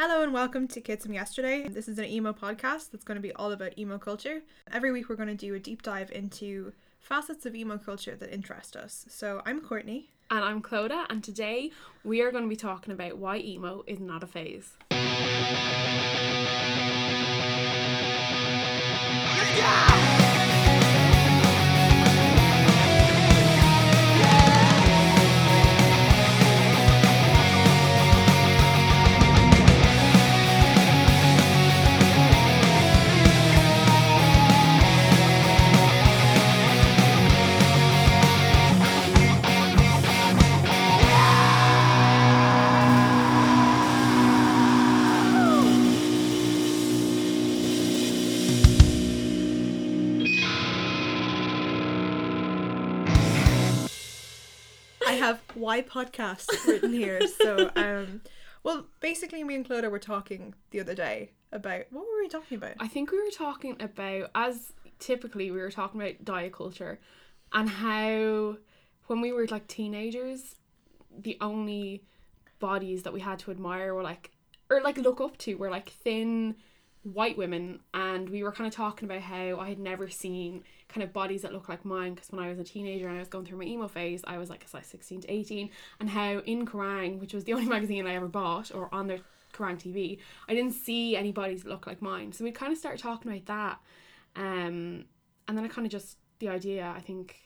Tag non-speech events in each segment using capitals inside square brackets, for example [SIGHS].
Hello and welcome to Kids from Yesterday. This is an emo podcast that's going to be all about emo culture. Every week we're going to do a deep dive into facets of emo culture that interest us. So I'm Courtney. And I'm Clodagh, and today we are going to be talking about why emo is not a phase. I why podcast written here. So, [LAUGHS] um, well, basically, me and Clodagh were talking the other day about what were we talking about? I think we were talking about, as typically, we were talking about diet culture and how when we were like teenagers, the only bodies that we had to admire were like, or like look up to, were like thin white women. And we were kind of talking about how I had never seen kind of bodies that look like mine because when I was a teenager and I was going through my emo phase, I was like a size 16 to 18. And how in Kerrang, which was the [LAUGHS] only magazine I ever bought, or on their Kerrang TV, I didn't see any bodies that look like mine. So we kind of started talking about that. Um, and then I kind of just, the idea, I think,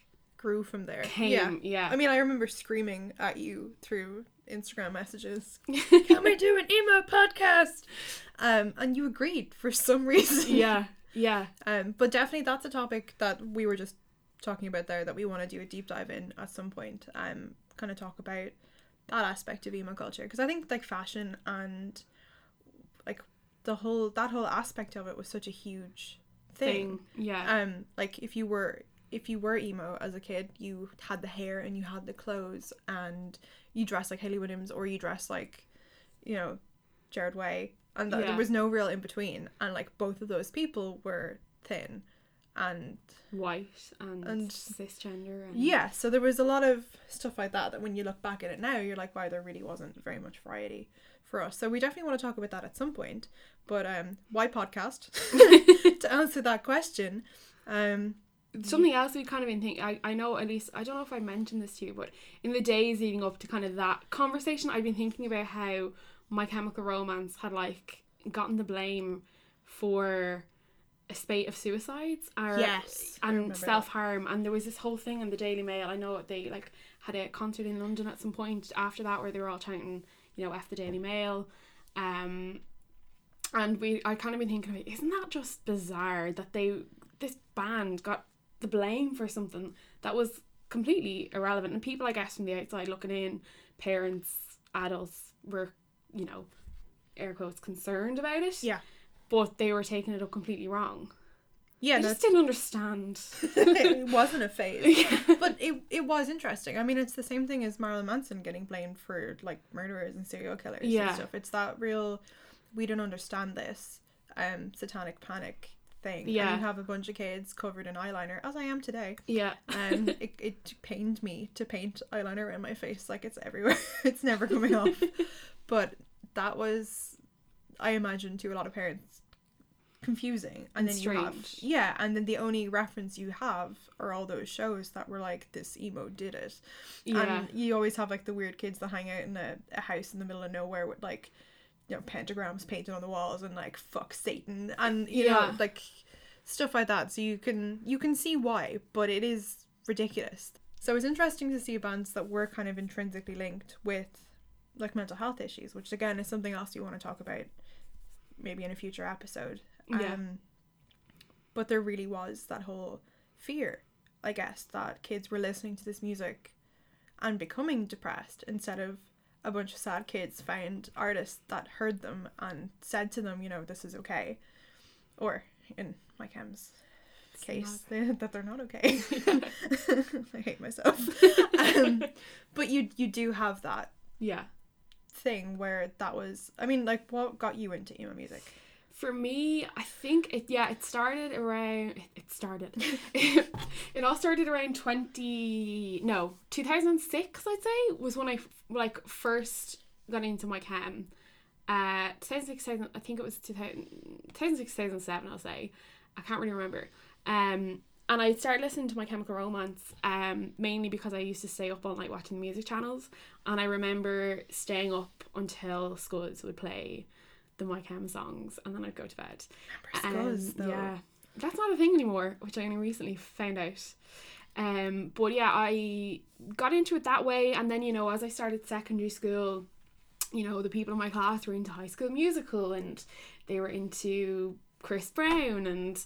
Grew from there. came. Yeah. Yeah. I mean, I remember screaming at you through Instagram messages. [LAUGHS] Can we do an emo podcast? Um, and you agreed for some [LAUGHS] reason. yeah. Yeah. Um, but definitely that's a topic that we were just talking about there that we want to do a deep dive in at some point. Um, kind of talk about that aspect of emo culture because I think like fashion and like the whole that whole aspect of it was such a huge thing. Thing. Yeah. Um, like if you were if you were emo as a kid, you had the hair and you had the clothes and you dressed like Hayley Williams or you dressed like, you know, Gerard Way, and th- Yeah. there was no real in between. And like both of those people were thin, and White and, and- cisgender. And yeah, so there was a lot of stuff like that. That when you look back at it now, you're like, wow, there really wasn't very much variety for us. So we definitely want to talk about that at some point. But um, why podcast [LAUGHS] [LAUGHS] to answer that question? Um, Something else we kind of been thinking. I, I know at least I don't know if I mentioned this to you, but in the days leading up to kind of that conversation, I've been thinking about how My Chemical Romance had like gotten the blame for a spate of suicides or Yes, and self harm, and there was this whole thing in the Daily Mail. I know they like had a concert in London at some point after that where they were all chanting, you know, "F the Daily Mail," um, and we I kind of been thinking, about, isn't that just bizarre that they this band got the blame for something that was completely irrelevant, and people I guess from the outside looking in, parents, adults were, you know, air quotes concerned about it, yeah, but they were taking it up completely wrong. yeah, I just didn't understand. [LAUGHS] it wasn't a [LAUGHS] phase. Yeah. But it, it was interesting. I mean, it's the same thing as Marilyn Manson getting blamed for like murderers and serial killers Yeah. and stuff. It's that real, we don't understand this, um, satanic panic thing. Yeah. And you have a bunch of kids covered in eyeliner, as I am today. Yeah. And [LAUGHS] it, it pained me to paint eyeliner around my face like it's everywhere. [LAUGHS] it's never coming off. [LAUGHS] But that was, I imagine, to a lot of parents, confusing. And, And then you have, strange. yeah, and then the only reference you have are all those shows that were like, this emo did it. Yeah. And you always have like the weird kids that hang out in a, a house in the middle of nowhere with like, you know, pentagrams painted on the walls and like fuck Satan and you know Yeah. like stuff like that. So you can you can see why, but it is ridiculous. So it's interesting to see bands that were kind of intrinsically linked with like mental health issues, which again is something else you want to talk about maybe in a future episode. Yeah. Um, but there really was that whole fear, I guess, that kids were listening to this music and becoming depressed instead of a bunch of sad kids found artists that heard them and said to them, you know, this is okay. Or in my chem's case, [LAUGHS] that they're not okay. [LAUGHS] [LAUGHS] I hate myself. um, but you you do have that yeah. thing where that was I mean, like what got you into emo music? For me, I think it yeah, it started around it, started. [LAUGHS] [LAUGHS] it all started around 20 no, 2006 I'd say was when I like first got into my chem. uh 2006 2000 I think it was 2000, 2006 2007 I'll say I can't really remember um and I started listening to My Chemical Romance um mainly because I used to stay up all night watching the music channels and I remember staying up until Scuzz would play the My Chem songs and then I'd go to bed. Um, though. yeah. That's not a thing anymore which I only recently found out. Um but yeah I got into it that way and then you know as I started secondary school you know the people in my class were into high school musical and they were into Chris Brown and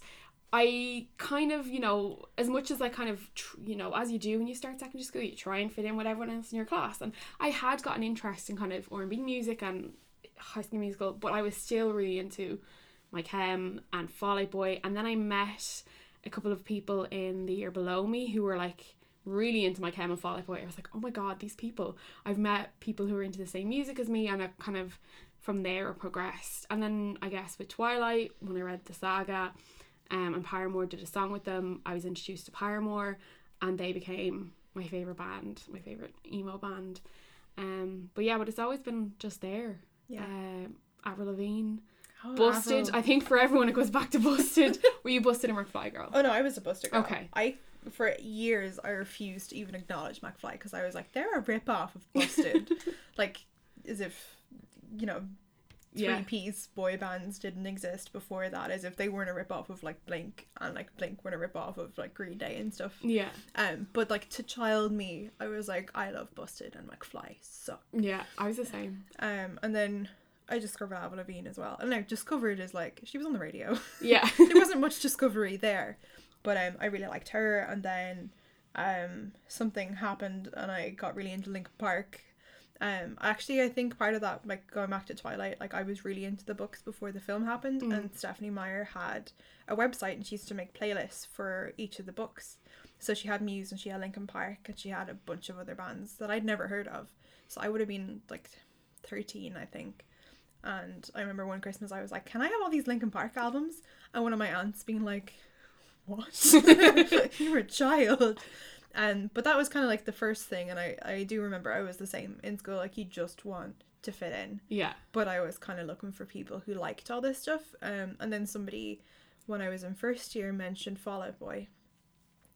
I kind of you know as much as I kind of tr- you know as you do when you start secondary school you try and fit in with everyone else in your class. And I had got an interest in kind of R&B music and high school musical but I was still really into my chem and Fall Out Boy and then I met a couple of people in the year below me who were like really into my chem and Fall Out Boy. I was like, oh my god, these people. I've met people who are into the same music as me, and I kind of from there progressed. And then I guess with Twilight, when I read the saga, um, and Paramore did a song with them, I was introduced to Paramore, and they became my favorite band, my favorite emo band. Um, but yeah, but it's always been just there. Yeah. Um, Avril Lavigne, Oh, Busted. Avril. I think for everyone it goes back to Busted. [LAUGHS] Were you Busted and McFly girl? Oh no, I was a Buster girl. Okay. I for years I refused to even acknowledge McFly because I was like, they're a rip off of Busted, [LAUGHS] like as if you know Yeah. piece boy bands didn't exist before that, as if they weren't a rip off of like Blink and like Blink weren't a rip off of like Green Day and stuff. Yeah. Um, but like to child me, I was like, I love Busted and McFly suck. Yeah. I was the same. Um, and then I discovered Avril Lavigne as well. And now discovered is like she was on the radio. [LAUGHS] Yeah. [LAUGHS] there wasn't much discovery there, but um, I really liked her. And then um, something happened, and I got really into Linkin Park. Um, actually, I think part of that, like going back to Twilight, like I was really into the books before the film happened, Mm. and Stephenie Meyer had a website, and she used to make playlists for each of the books. So she had Muse, and she had Linkin Park, and she had a bunch of other bands that I'd never heard of. So I would have been like thirteen, I think. And I remember one Christmas I was like, Can I have all these Linkin Park albums? And one of my aunts being like, What? [LAUGHS] you were a child. And but that was kind of like the first thing and I, I do remember I was the same in school, like you just want to fit in. Yeah. But I was kind of looking for people who liked all this stuff. Um and then somebody when I was in first year mentioned Fall Out Boy.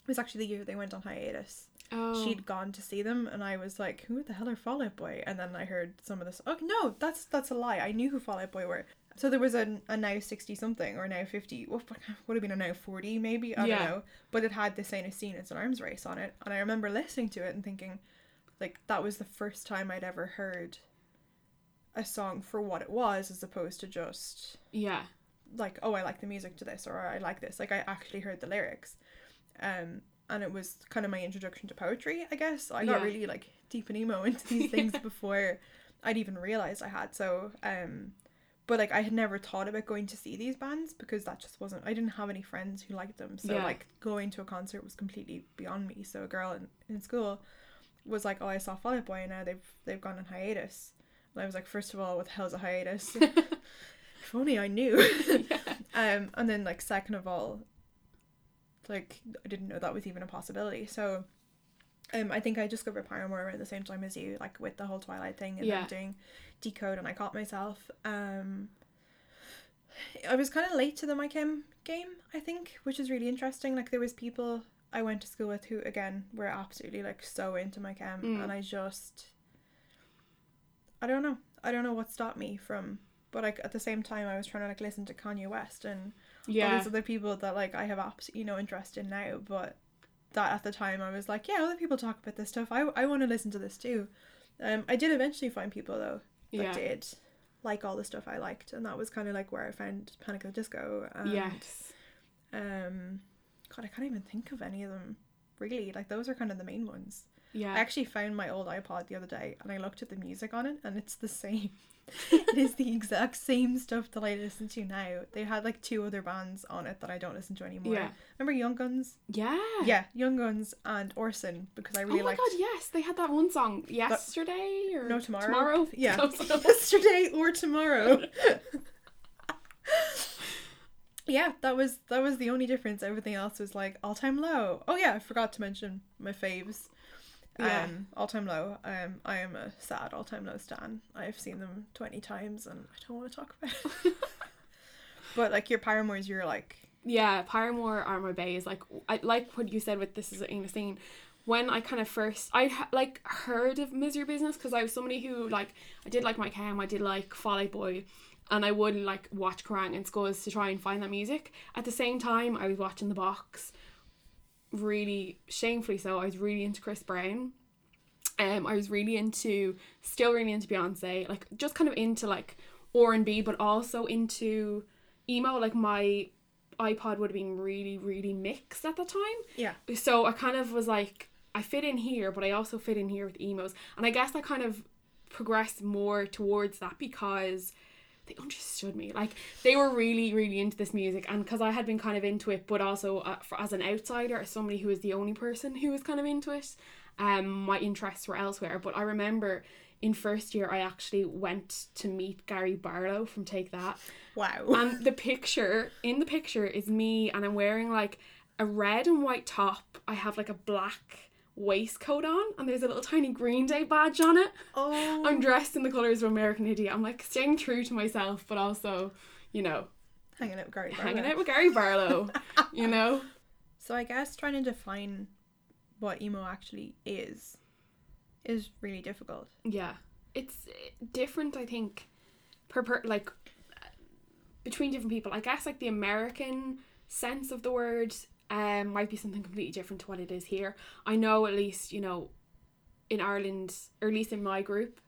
It was actually the year they went on hiatus Oh. she'd gone to see them and I was like, Who the hell are Fall Out Boy? And then I heard some of this oh no, that's that's a lie. I knew who Fall Out Boy were. So there was a, a now sixty something or now fifty what would have been a now forty maybe, I Yeah. don't know. But it had the of Scene It's an Arms Race on it. And I remember listening to it and thinking, like, that was the first time I'd ever heard a song for what it was as opposed to just Yeah. like oh i like the music to this or i like this like i actually heard the lyrics um and it was kind of my introduction to poetry i guess i got Yeah. really like deep and emo into these things [LAUGHS] before i'd even realized i had so um but like i had never thought about going to see these bands because that just wasn't i didn't have any friends who liked them so Yeah. like going to a concert was completely beyond me so a girl in, in school was like oh i saw Fall Out Boy and now they've they've gone on hiatus and i was like first of all what the hell's a hiatus [LAUGHS] [LAUGHS] if only i knew yeah. [LAUGHS] um, and then like second of all, like I didn't know that was even a possibility. So, um, I think I discovered Paramore around the same time as you, like with the whole Twilight thing and Yeah. then doing Decode, and I caught myself. Um, I was kind of late to the My Chem game, I think, which is really interesting. Like there was people I went to school with who again were absolutely like so into My Chem, Mm. and I just, I don't know, I don't know what stopped me from. But like at the same time, I was trying to like listen to Kanye West and all Yeah. these other people that like I have absolutely no interest in now, but that at the time I was like, yeah, other people talk about this stuff. I, I want to listen to this too. Um, I did eventually find people though that Yeah. did like all the stuff I liked, and that was kind of like where I found Panic at the Disco. And, Yes. Um, God, I can't even think of any of them really. Like those are kind of the main ones. Yeah. I actually found my old iPod the other day, and I looked at the music on it, and it's the [LAUGHS] same. [LAUGHS] it is the exact same stuff that I listen to now. They had like two other bands on it that I don't listen to anymore. Yeah. Remember Young Guns? Yeah. Yeah, Young Guns and Orson because I really like. oh my liked god, yes. They had that one song yesterday or No Tomorrow. Tomorrow. [LAUGHS] Yeah. Yesterday or tomorrow. [LAUGHS] yeah, that was that was the only difference. Everything else was like all time low. Oh yeah, I forgot to mention my faves. Yeah. Um, all time low. Um, I am a sad all time low stan. I've seen them twenty times, and I don't want to talk about it. [LAUGHS] but like your Paramours, you're like, Yeah, Paramore Armour Bay is like I like what you said with this is in a scene. When I kind of first I like heard of Misery Business because I was somebody who like I did like my chem, I did like Fall Out Boy, and I would like watch Kerrang and Scuzz to try and find that music. At the same time, I was watching The Box. Really shamefully so, I was really into Chris Brown. Um, I was really into, still really into Beyonce, like just kind of into like R and B, but also into emo. Like my iPod would have been really, really mixed at the time. yeah, So I kind of was like, I fit in here, but I also fit in here with emos. And I guess I kind of progressed more towards that because they understood me. Like they were really, really into this music, and because I had been kind of into it, but also uh, for, as an outsider, as somebody who was the only person who was kind of into it, um, my interests were elsewhere. But I remember in first year, I actually went to meet Gary Barlow from Take That, wow. and the picture in the picture is me and i'm wearing like a red and white top i have like a black waistcoat on and there's a little tiny green day badge on it oh, i'm dressed in the colors of american idiot i'm like staying true to myself but also you know hanging out with Gary. Barlow. hanging out with gary barlow you [LAUGHS] know So I guess trying to define what emo actually is is really difficult. yeah it's uh, different i think per, per like between different people i guess like the american sense of the word um might be something completely different to what it is here. I know at least you know in ireland or at least in my group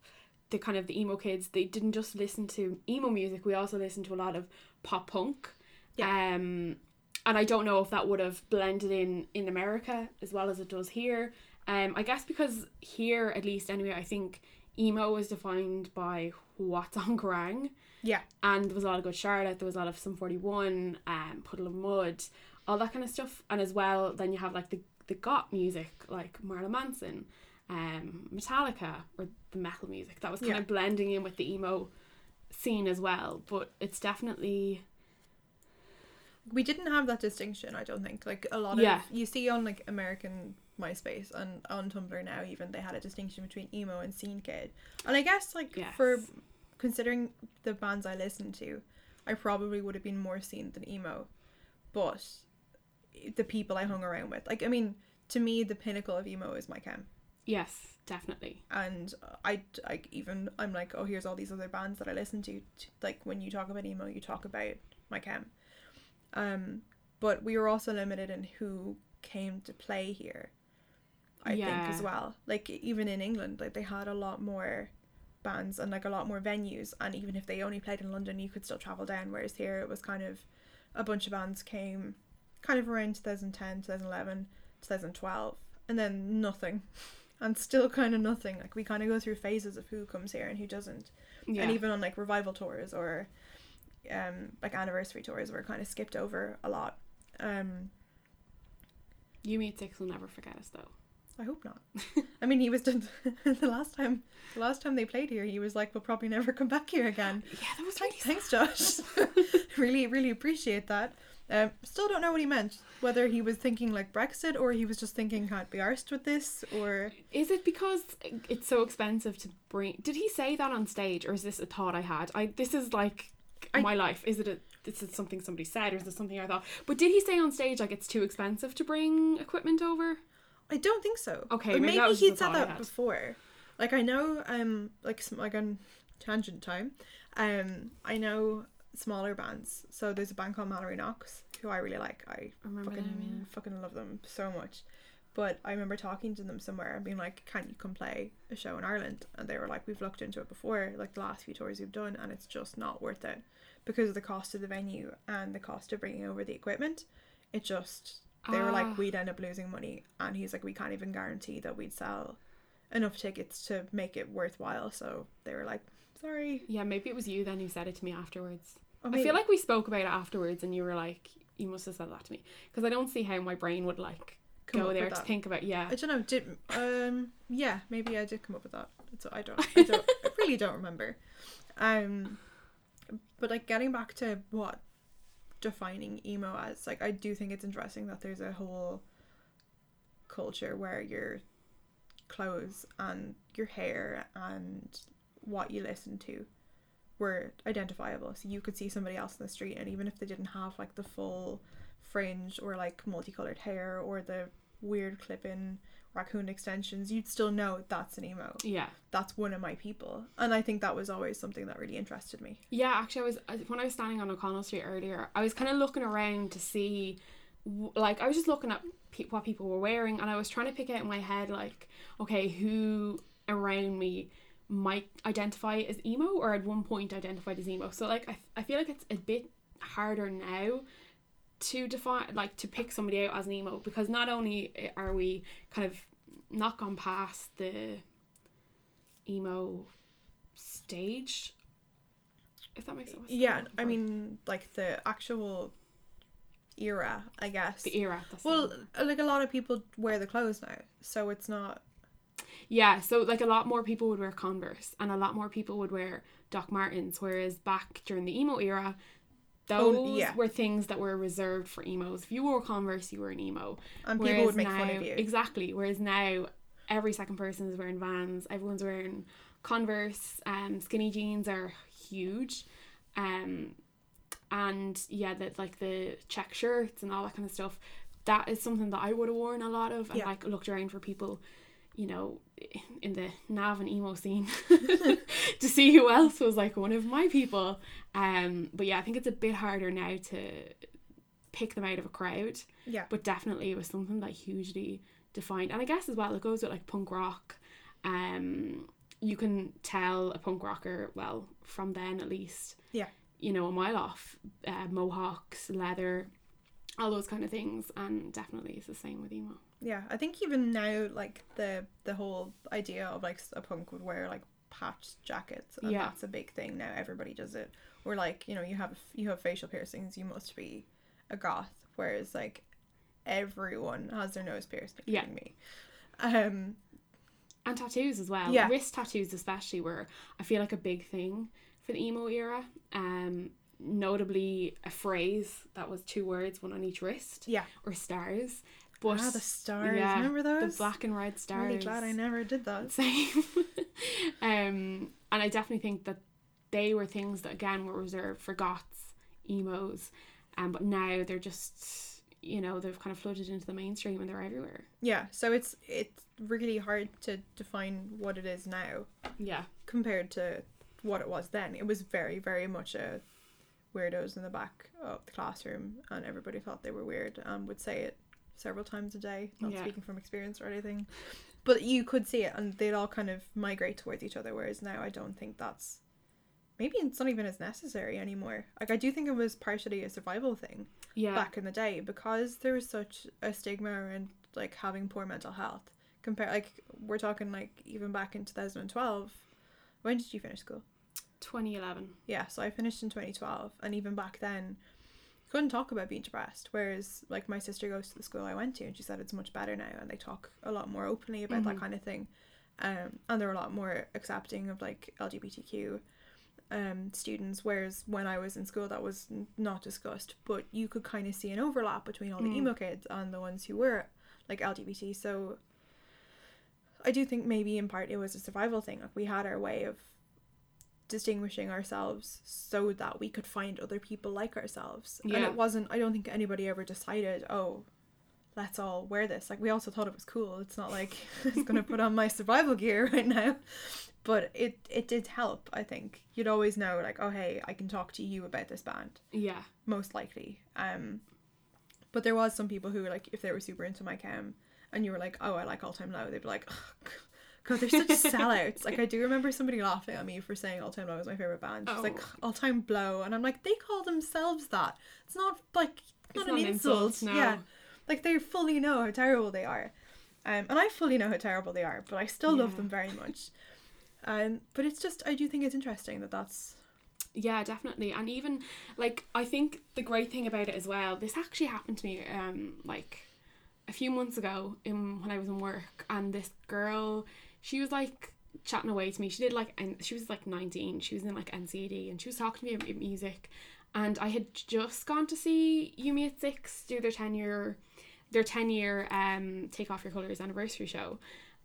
the kind of the emo kids they didn't just listen to emo music we also listened to a lot of pop punk. Yeah. um and i don't know if that would have blended in in america as well as it does here. Um i guess because here at least anyway i think emo was defined by what's on Kerrang! Yeah, and there was a lot of good Charlotte, there was a lot of Sum 41, um, Puddle of Mudd, all that kind of stuff. And as well, then you have like the, the goth music, like Marilyn Manson, um, Metallica, or the metal music that was kind Yeah. of blending in with the emo scene as well. But it's definitely, we didn't have that distinction. I don't think. Like a lot Yeah. of you see on like American MySpace and on Tumblr now, even they had a distinction between emo and scene kid. And I guess like yes. for considering the bands I listened to, I probably would have been more scene than emo. But the people I hung around with, like I mean, to me, the pinnacle of emo is my chem. yes, definitely. and I like even I'm like oh here's all these other bands that I listen to like when you talk about emo you talk about my chem. Um but we were also limited in who came to play here I think as well. Like even in England like they had a lot more bands and like a lot more venues. And even if they only played in London you could still travel down. Whereas here it was kind of a bunch of bands came kind of around 2010 2011 2012 and then nothing and still kind of nothing like we kind of go through phases of who comes here and who doesn't Yeah. and even on like revival tours or um like anniversary tours we're kind of skipped over a lot um You Me at Six will never forget us though. I hope not. I mean, he was the, [LAUGHS] the last time. The last time they played here, he was like, "We'll probably never come back here again." [LAUGHS] Yeah, that was Thanks, really thanks, Josh. [LAUGHS] really, really appreciate that. Um, still don't know what he meant. Whether he was thinking like Brexit or he was just thinking can't be arsed with this or Is it because it's so expensive to bring? Did he say that on stage, or is this a thought I had? I this is like I- my life. Is it a this is something somebody said, or is this something I thought? But did he say on stage like it's too expensive to bring equipment over? I don't think so. Okay, Or maybe maybe, he'd said that before. Like I know, um, like some like on tangent time, um, I know smaller bands. So there's a band called Mallory Knox who I really like. I fucking them, fucking love them so much. But I remember talking to them somewhere and being like, "Can't you come play a show in Ireland?" And they were like, "We've looked into it before, like the last few tours we've done, and it's just not worth it because of the cost of the venue and the cost of bringing over the equipment. It just they were Ah. like, we'd end up losing money, and he's like, we can't even guarantee that we'd sell enough tickets to make it worthwhile. So they were like, sorry. Yeah, maybe it was you then who said it to me afterwards. Or I feel like we spoke about it afterwards, and you were like, "You must have said that to me," because I don't see how my brain would like Come go there to that. think about. Yeah, I don't know. Did um yeah maybe I did come up with that. So I don't I don't I [LAUGHS] really don't remember. Um, but like getting back to what defining emo as like I do think it's interesting that there's a whole culture where you're clothes and your hair and what you listen to were identifiable. So you could see somebody else in the street, and even if they didn't have like the full fringe or like multicolored hair or the weird clip in raccoon extensions, you'd still know that's an emo. Yeah. That's one of my people. And I think that was always something that really interested me. Yeah, actually, I was when I was standing on O'Connell Street earlier. I was kind of looking around to see, like, I was just looking at pe- what people were wearing, and I was trying to pick out in my head, like, okay, who around me might identify as emo, or at one point identified as emo. So, like, I I feel like it's a bit harder now to define, like, to pick somebody out as an emo because not only are we kind of not gone past the emo stage if that makes sense Yeah, I mean, like the actual era, I guess. the era Well, like a lot of people wear the clothes now, so it's not. Yeah so like a lot more people would wear converse and a lot more people would wear doc martens whereas back during the emo era those Oh, yeah. were things that were reserved for emos if you wore converse you were an emo And people would make now, fun of you. Exactly. Whereas now, every second person is wearing Vans. Everyone's wearing Converse. Um, skinny jeans are huge. Um, and yeah, that like the check shirts and all that kind of stuff. That is something that I would have worn a lot of, and Yeah. like looked around for people, you know, in the nav and emo scene [LAUGHS] to see who else was like one of my people. Um, but yeah, I think it's a bit harder now to pick them out of a crowd Yeah. but definitely it was something that hugely defined and i guess as well it goes with like punk rock um you can tell a punk rocker well from then at least Yeah. you know a mile off uh, mohawks leather all those kind of things and definitely it's the same with emo Yeah, I think even now, like the the whole idea of like a punk would wear like patched jackets, and Yeah. that's a big thing now. Everybody does it. Or like you know, you have you have facial piercings, you must be a goth. Whereas like everyone has their nose pierced, Yeah. me. Um, and tattoos as well Yeah. wrist tattoos especially were i feel like a big thing for the emo era um notably a phrase that was two words one on each wrist yeah. or stars but ah, the stars. yeah, Remember those? the black and red stars. I'm really glad I never did that. [LAUGHS] same um and i definitely think that they were things that again were reserved for goths emos um but now they're just you know they've kind of flooded into the mainstream and they're everywhere Yeah, so it's it's really hard to define what it is now yeah compared to what it was then. It was very, very much a weirdos in the back of the classroom, and everybody thought they were weird and would say it several times a day. Not Yeah. speaking from experience or anything, but you could see it, and they'd all kind of migrate towards each other. Whereas now, I don't think that's maybe it's not even as necessary anymore. Like I do think it was partially a survival thing yeah back in the day because there was such a stigma around like having poor mental health. Compare like we're talking like even back in 2012. When did you finish school? 2011 Yeah, so I finished in 2012 and even back then couldn't talk about being depressed whereas like my sister goes to the school I went to and she said it's much better now and they talk a lot more openly about that Mhm. kind of thing. Um and they're a lot more accepting of like LGBTQ um students whereas when I was in school that was n- not discussed but you could kind of see an overlap between all the Mm. emo kids and the ones who were like LGBT so I do think maybe in part it was a survival thing like we had our way of distinguishing ourselves so that we could find other people like ourselves. And it wasn't I don't think anybody ever decided oh let's all wear this. Like we also thought it was cool. It's not like [LAUGHS] it's gonna put on my survival gear [LAUGHS] right now. But it it did help I think. You'd always know like oh hey I can talk to you about this band. Yeah. Most likely. Um, but there was some people who were like if they were super into my chem and you were like, oh, I like All Time Low, they'd be like, oh, God, they're such [LAUGHS] sellouts. Like I do remember somebody laughing at me for saying All Time Low was my favorite band. She's like Oh. All Time Blow, and I'm like, they call themselves that. It's not like not It's an not an insult. insult, no. Yeah, like they fully know how terrible they are. Um, and I fully know how terrible they are, but I still love them very much. [LAUGHS] Um, but it's just I do think it's interesting that that's Yeah, definitely. And even like I think the great thing about it as well, this actually happened to me um like a few months ago in when I was in work and this girl she was like chatting away to me. She did like and she was like 19. She was in like NCAD and she was talking to me about music and I had just gone to see You Me at 6 do their 10 year their 10 year um take off your colors anniversary show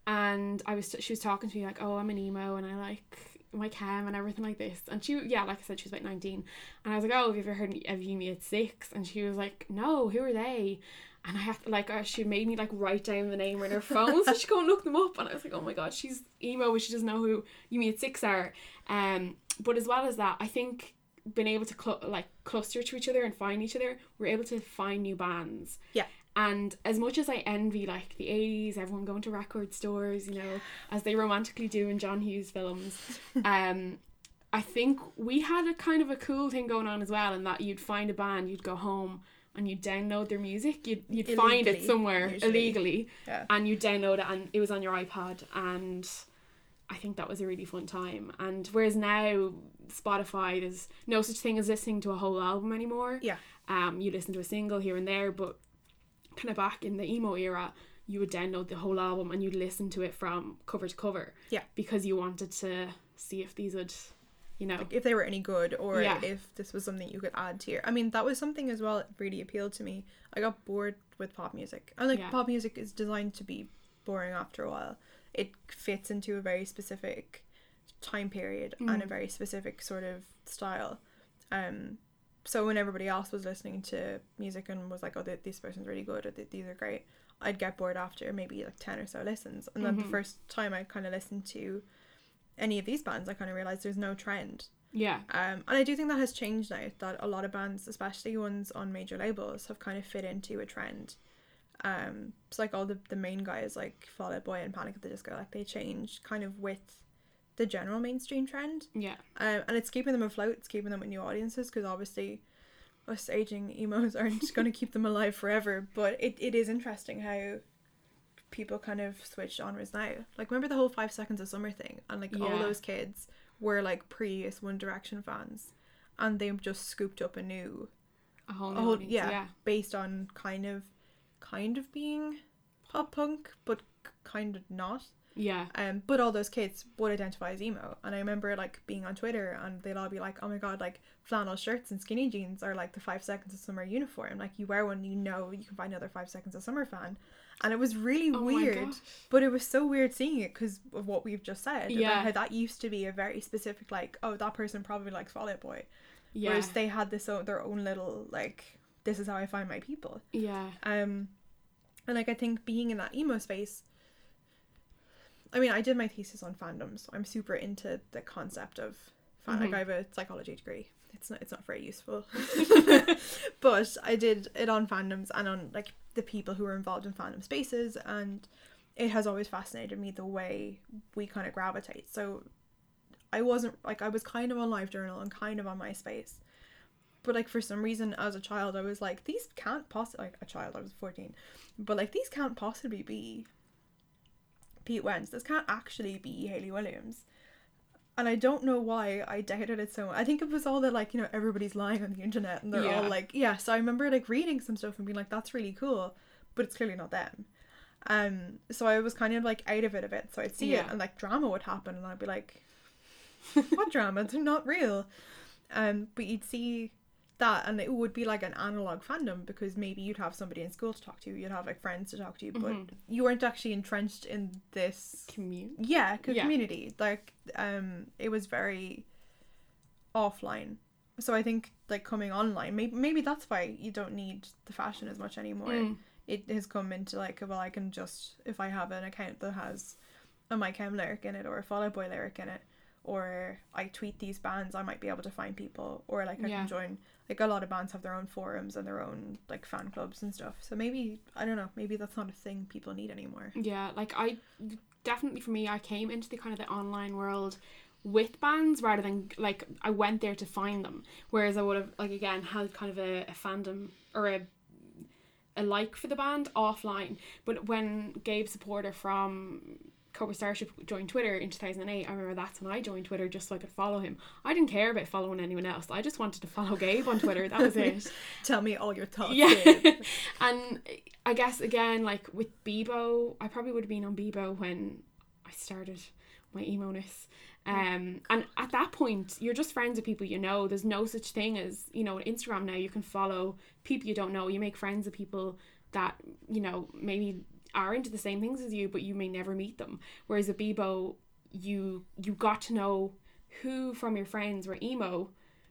and I was she was talking to me like, oh, I'm an emo, and I like my chem and everything like this. And she, yeah, like I said, she was about nineteen, and I was like, oh, have you ever heard of You Me at Six? And she was like, no, who are they? And I have to like, uh, she made me like write down the name on her phone, so she go and look them up. And I was like, oh my god, she's emo, but she doesn't know who You Me at Six are. Um, but as well as that, I think being able to cl- like cluster to each other and find each other, we're able to find new bands. Yeah. And as much as I envy like the 80s, everyone going to record stores, you know, as they romantically do in John Hughes films, [LAUGHS] um, I think we had a kind of a cool thing going on as well, in that you'd find a band, you'd go home and you'd download their music, you'd, you'd find it somewhere usually. illegally, Yeah. and you'd download it and it was on your iPod and I think that was a really fun time. And whereas now Spotify there's no such thing as listening to a whole album anymore. Yeah. Um you listen to a single here and there, but kind of back in the emo era, you would download the whole album and you'd listen to it from cover to cover. Yeah. Because you wanted to see if these would you know if they were any good or Yeah. if this was something you could add to your I mean that was something as well that really appealed to me. I got bored with pop music. And like Yeah. pop music is designed to be boring after a while. It fits into a very specific time period and a Mm. very specific sort of style. Um so when everybody else was listening to music and was like, "Oh, this person's really good," or "These are great," I'd get bored after maybe like ten or so listens, and then Mhm. the first time I kind of listened to any of these bands, I kind of realized there's no trend. Yeah. Um, and I do think that has changed now. That a lot of bands, especially ones on major labels, have kind of fit into a trend. Um, it's like all the the main guys like Fall Out Boy and Panic at the Disco, like they change kind of with the general mainstream trend. Yeah. Um, and it's keeping them afloat. It's keeping them with new audiences because obviously, us aging emos [LAUGHS] aren't going to keep them alive forever. But it, it is interesting how people kind of switch genres now. Like remember the whole Five Seconds of Summer thing, and like all those kids were like previous One Direction fans, and they just scooped up a new A whole, a new whole yeah, yeah. based on kind of kind of being pop punk, but kind of not. Yeah. Um, but all those kids would identify as emo, and I remember like being on Twitter, and they'd all be like, "Oh my god, like flannel shirts and skinny jeans are like the Five Seconds of Summer uniform. Like you wear one, you know you can find another Five Seconds of Summer fan." And it was really Oh weird, but it was so weird seeing it because of what we've just said Yeah. about how that used to be a very specific like, oh, that person probably likes Fall Out Boy, Yeah. whereas they had this own, their own little like, this is how I find my people. yeah. Um, and like I think being in that emo space. I mean, I did my thesis on fandom, so I'm super into the concept of fan. Like Mhm. I have a psychology degree. It's not. It's not very useful, [LAUGHS] [LAUGHS] but I did it on fandoms and on like the people who are involved in fandom spaces, and it has always fascinated me the way we kind of gravitate. So, I wasn't like I was kind of on LiveJournal and kind of on MySpace, but like for some reason as a child I was like these can't possibly like a child I was 14 but like these can't possibly be Pete Wentz this can't actually be Hayley Williams and I don't know why I doubted it so much. I think it was all that like you know everybody's lying on the internet and they're Yeah. all like yeah so I remember like reading some stuff and being like that's really cool but it's clearly not them um so I was kind of like out of it a bit so I'd see it and like drama would happen and I'd be like [LAUGHS] what drama they're not real um but you'd see that and it would be like an analog fandom because maybe you'd have somebody in school to talk to you'd have like friends to talk to but Mhm. you weren't actually entrenched in this community yeah, Yeah. community like um it was very offline so i think like coming online maybe maybe that's why you don't need the fashion as much anymore Mm. it has come into like well i can just if i have an account that has a my chem lyric in it or a Fall Out boy lyric in it or i tweet these bands i might be able to find people or like i Yeah. can join like a lot of bands have their own forums and their own like fan clubs and stuff so maybe i don't know maybe that's not a thing people need anymore Yeah, like I definitely for me, I came into the kind of the online world with bands rather than like I went there to find them. Whereas I would have like again had kind of a, a fandom or a a like for the band offline. But when Gabe Saporta from Cobra Starship joined Twitter in 2008, I remember that's when I joined Twitter just so I could follow him. I didn't care about following anyone else. I just wanted to follow Gabe on Twitter. That was it. [LAUGHS] tell me all your thoughts yeah [LAUGHS] and i guess again like with bebo i probably would have been on bebo when i started my emo-ness um and at that point you're just friends with people you know there's no such thing as you know instagram now you can follow people you don't know you make friends with people that you know maybe are into the same things as you, but you may never meet them. Whereas a Bebo, you you got to know who from your friends were emo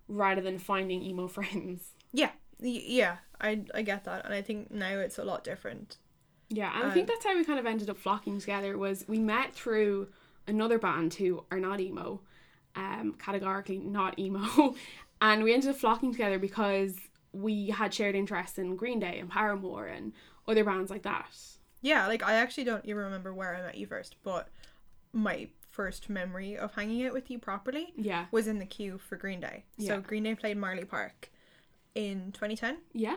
rather than finding emo [LAUGHS] friends. Yeah, yeah, I I get that, and I think now it's a lot different. Yeah, and I think Um, that's how we kind of ended up flocking together. Was we met through another band who are not emo, um, categorically not emo, [LAUGHS] and we ended up flocking together because we had shared interests in Green Day and Paramore and other bands like that. Yeah, like I actually don't even remember where I met you first, but my first memory of hanging out with you properly Yeah, was in the queue for Green Day. Yeah. So Green Day played Marlay Park in 2010. yeah.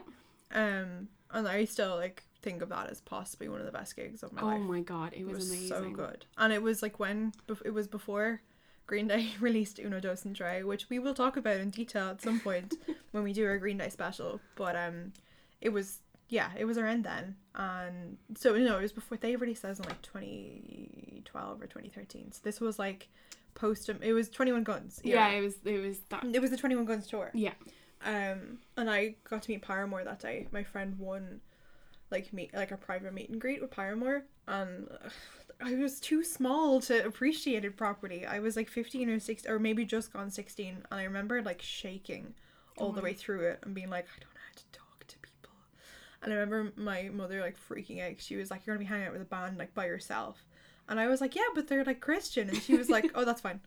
Um, and I still like think of that as possibly one of the best gigs of my Oh life. Oh my god, it It was, was amazing. so good, and it was like when it was before Green Day [LAUGHS] released Uno Dos and Tre, which we will talk about in detail at some point [LAUGHS] when we do our Green Day special. But um, it was yeah, it was around then, and so no, it was before they already says in like twenty twelve or twenty thirteen. So this was like post. It was Twenty One Guns. Yeah, it was it was that. it was the Twenty One Guns tour. Yeah. Um, and I got to meet Paramore that day. My friend won, like meet like a private meet and greet with Paramore, and ugh, [SIGHS] I was too small to appreciate it properly. I was like fifteen or six, or maybe just gone sixteen, and I remember like shaking all the Oh. way through it and being like, I don't know how to talk to people. And I remember my mother like freaking out. She was like, "You're gonna be hanging out with a band like by yourself," and I was like, "Yeah, but they're like Christian," and she was like, [LAUGHS] "Oh, that's fine."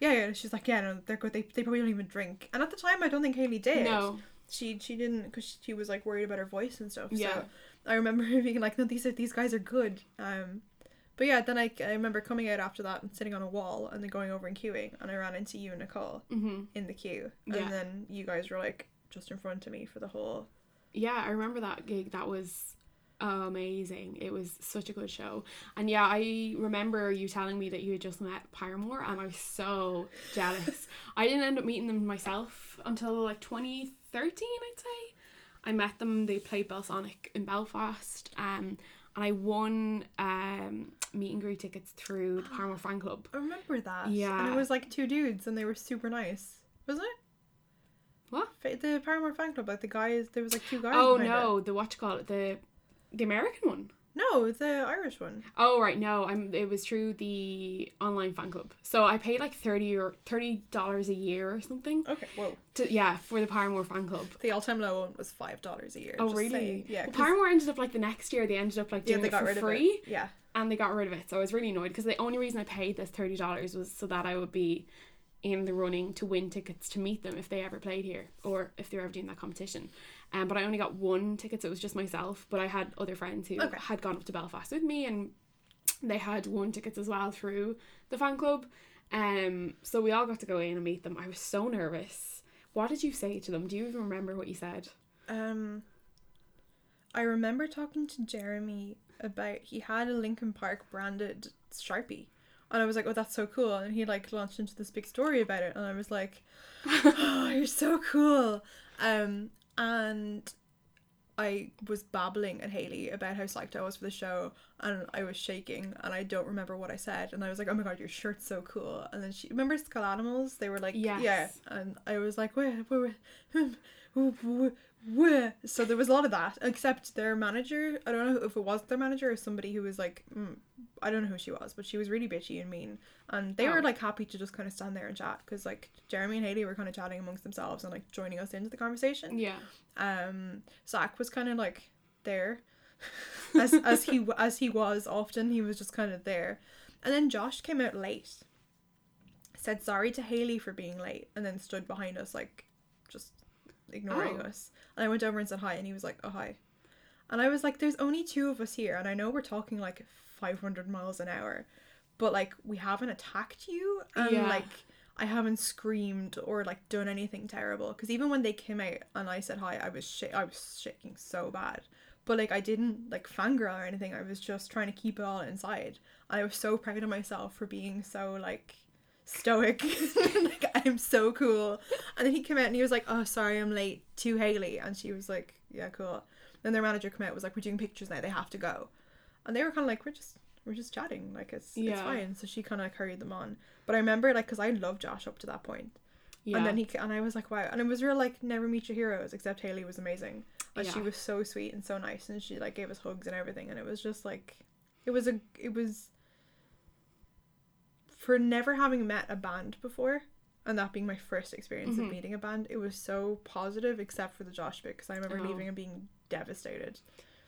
Yeah, yeah. She's like, yeah, no, they're good. They, they probably don't even drink. And at the time, I don't think Hayley did No. she she didn't because she was like worried about her voice and stuff. Yeah. So I remember [LAUGHS] being like, no, these are these guys are good. Um, but yeah, then I, I remember coming out after that and sitting on a wall and then going over and queuing and I ran into you and Nicole hmm in the queue Yeah. and then you guys were like just in front of me for the whole. Yeah, I remember that gig. That was amazing. It was such a good show. And yeah, I remember you telling me that you had just met Paramore and I was so jealous. I didn't end up meeting them myself until like 2013, I'd say. I met them, they played Belsonic in Belfast. Um and I won um meet and greet tickets through the [GASPS] Paramore fan club. I remember that. Yeah. And it was like two dudes and they were super nice. Wasn't it? What? The Paramore fan club, like the guys, there was like two guys. Oh behind it. no, the what you call it, the the American one. No, the Irish one. Oh right, no, I'm. It was through the online fan club. So I paid like thirty or thirty dollars a year or something. Okay, whoa. To yeah, for the Paramore fan club. The all time low one was five dollars a year. Oh just really? saying. Yeah. Well, Paramore ended up like the next year. They ended up like yeah, doing they it got for rid free, of it. Yeah. and they got rid of it. So I was really annoyed because the only reason I paid this thirty dollars was so that I would be in the running to win tickets to meet them if they ever played here or if they were ever doing that competition. Um, but I only got one ticket, so it was just myself. But I had other friends who Okay. had gone up to Belfast with me, and they had won tickets as well through the fan club. Um, so we all got to go in and meet them. I was so nervous. What did you say to them? Do you even remember what you said? Um, I remember talking to Jeremy about he had a Linkin Park branded Sharpie. And I was like, oh, that's so cool. And he like launched into this big story about it. And I was like, [LAUGHS] oh, you're so cool. Um, and I was babbling at Hayley about how psyched I was for the show. And I was shaking. And I don't remember what I said. And I was like, oh my God, your shirt's so cool. And then she, remember Skull Animals? They were like, yeah. Yes. And I was like, where, where, where, where? So there was a lot of that, except their manager. I don't know if it was their manager or somebody who was like, mm, I don't know who she was, but she was really bitchy and mean. And they Oh. were like happy to just kind of stand there and chat because like Jeremy and Hayley were kind of chatting amongst themselves and like joining us into the conversation. Yeah. Um, Zach was kind of like there, [LAUGHS] as as he as he was often. He was just kind of there, and then Josh came out late. Said sorry to Hayley for being late, and then stood behind us like, just ignoring Oh. us. And I went over and said hi, and he was like, "Oh hi," and I was like, "There's only two of us here, and I know we're talking like 500 miles an hour, but like we haven't attacked you, and Yeah. like." I haven't screamed or like done anything terrible because even when they came out and I said hi, I was sh- I was shaking so bad. But like I didn't like fangirl or anything. I was just trying to keep it all inside. I was so proud of myself for being so like stoic. [LAUGHS] like I'm so cool. And then he came out and he was like, "Oh, sorry, I'm late." To Hayley, and she was like, "Yeah, cool." Then their manager came out was like, "We're doing pictures now. They have to go." And they were kind of like, "We're just we're just chatting. Like it's it's fine." So she kind of carried them on. But I remember like because I loved Josh up to that point. Yeah. And then he and I was like, wow. And it was real like never meet your heroes, except Hayley was amazing. And she was so sweet and so nice, and she like gave us hugs and everything. And it was just like, it was a it was for never having met a band before, and that being my first experience Mhm. of meeting a band. It was so positive, except for the Josh bit, because I remember Oh. leaving and being devastated.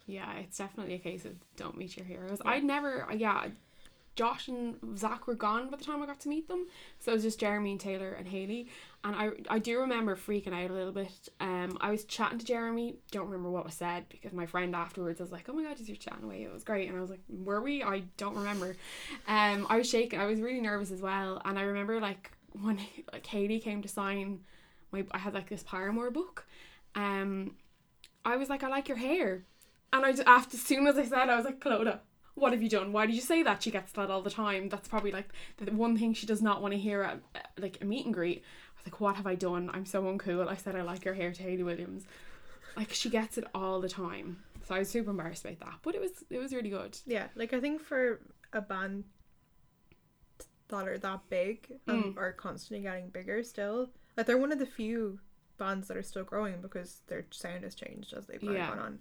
Yeah, it's definitely a case of don't meet your heroes. Yeah. I'd never, yeah, Josh and Zac were gone by the time I got to meet them, so it was just Jeremy and Taylor and Hayley. And I, I do remember freaking out a little bit. Um, I was chatting to Jeremy, don't remember what was said because my friend afterwards was like, "Oh my god, you're chatting away, it was great," and I was like, "Were we?" I don't remember. Um, I was shaking. I was really nervous as well, and I remember like when [LAUGHS] like Hayley came to sign my, I had like this Paramore book. Um, I was like, "I like your hair." And I just, after as soon as I said, I was like, Clodagh, what have you done? Why did you say that? She gets that all the time. That's probably like the one thing she does not want to hear at uh, like a meet and greet. I was like, what have I done? I'm so uncool. I said I like your hair to Williams. Like she gets it all the time. So I was super embarrassed about that. But it was it was really good. Yeah, like I think for a band that are that big and Mm. are constantly getting bigger still, like they're one of the few bands that are still growing because their sound has changed as they've Yeah. gone on.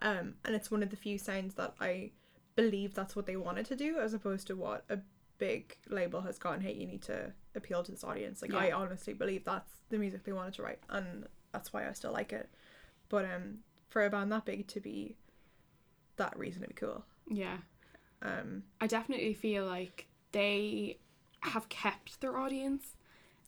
Um, and it's one of the few sounds that I believe that's what they wanted to do as opposed to what a big label has gone, hey, you need to appeal to this audience. Like I honestly believe that's the music they wanted to write and that's why I still like it. But um for a band that big to be that reasonably cool. Yeah. Um I definitely feel like they have kept their audience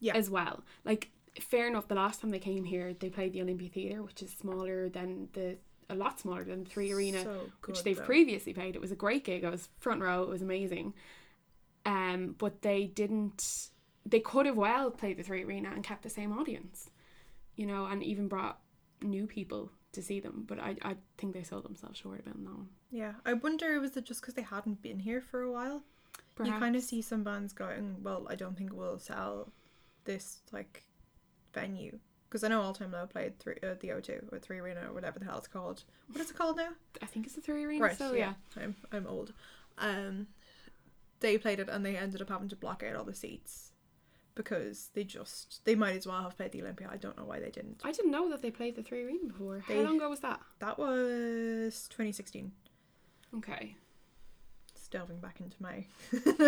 Yeah. as well. Like fair enough, the last time they came here, they played the Olympia Theatre, which is smaller than the a lot smaller than Three Arena, so which they've though. previously played. It was a great gig. I was front row. It was amazing. Um, but they didn't. They could have well played the Three Arena and kept the same audience, you know, and even brought new people to see them. But I, I think they sold themselves short about that one. Yeah, I wonder was it just because they hadn't been here for a while? You kind of see some bands going, well, I don't think we'll sell this like venue because I know All Time Low played three, uh, the O2 or Three Arena or whatever the hell it's called. What is it called now? I think it's the Three Arena. right, so yeah, yeah. I'm I'm old. Um, they played it and they ended up having to block out all the seats because they just they might as well have played the Olympia. I don't know why they didn't. I didn't know that they played the Three Arena before. They- How long ago was that? That was 2016. Okay. Just delving back into my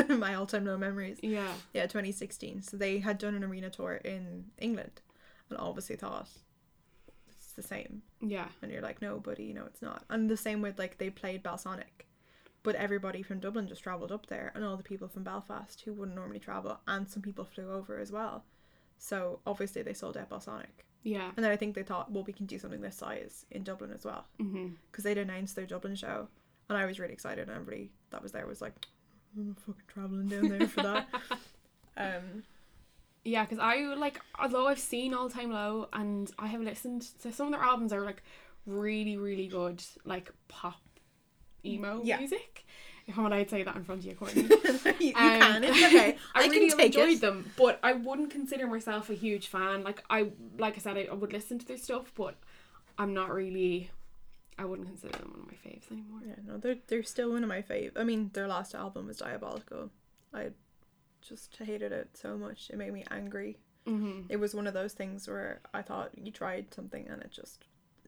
[LAUGHS] my all time low memories. Yeah. Yeah, 2016. So they had done an arena tour in England and obviously thought it's the same. Yeah. And you're like, no, buddy, no, it's not. And the same with like they played Belsonic. But everybody from Dublin just travelled up there and all the people from Belfast who wouldn't normally travel and some people flew over as well. So obviously they sold out Belsonic. Yeah. And then I think they thought, well, we can do something this size in Dublin as well. Because they'd announced their Dublin show. And I was really excited and everybody that was there was like, I'm fucking travelling down there for that. [LAUGHS] um, Yeah, because I like although I've seen All Time Low and I have listened to some of their albums are like really really good like pop emo Yeah. music. If I would I'd say that in front of you, Courtney. you, [LAUGHS] you Um, can. It's [LAUGHS] okay. I, I, really can have take enjoyed it. them, but I wouldn't consider myself a huge fan. Like I like I said, I, I would listen to their stuff, but I'm not really. I wouldn't consider them one of my faves anymore. Yeah, no, they're they're still one of my fave. I mean, their last album was diabolical. I just hated it so much. It made me angry. Mm-hmm. It was one of those things where I thought you tried something and it just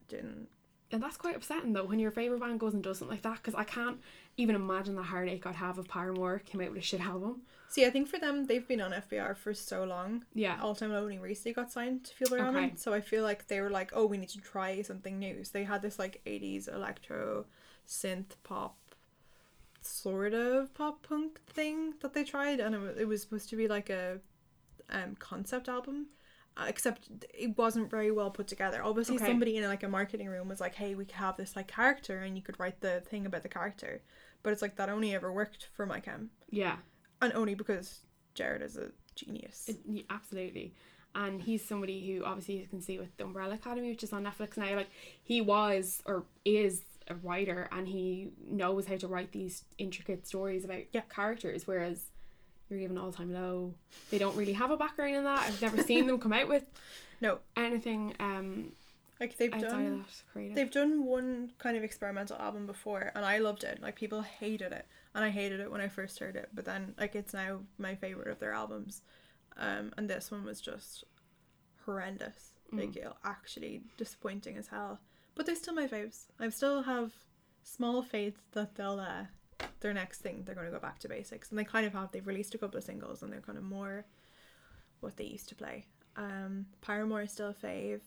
didn't. And that's quite upsetting though when your favorite band goes and does something like that because I can't even imagine the heartache I'd have if Paramore came out with a shit album. See, I think for them, they've been on FBR for so long. Yeah. All Time Low only recently got signed to Feel the Okay. So I feel like they were like, oh, we need to try something new. So they had this like '80s electro, synth pop, sort of pop punk thing that they tried, and it was, it was supposed to be like a um concept album. Uh, except it wasn't very well put together. Obviously, Okay. somebody in like a marketing room was like, "Hey, we could have this like character, and you could write the thing about the character." But it's like that only ever worked for my chem, Yeah. and only because Gerard is a genius. It, yeah, absolutely. And he's somebody who obviously you can see with the Umbrella Academy, which is on Netflix now. Like he was or is a writer, and he knows how to write these intricate stories about Yeah. characters. Whereas you're given all time low, they don't really have a background in that. I've never seen them come out with [LAUGHS] No. anything um Like they've done that they've done one kind of experimental album before and I loved it. Like people hated it. And I hated it when I first heard it, but then like it's now my favorite of their albums. Um and this one was just horrendous. Mm. Like actually disappointing as hell. But they're still my faves. I still have small faith that they'll uh their next thing they're gonna go back to basics. And they kind of have. They've released a couple of singles and they're kind of more what they used to play. Um Paramore is still a fave.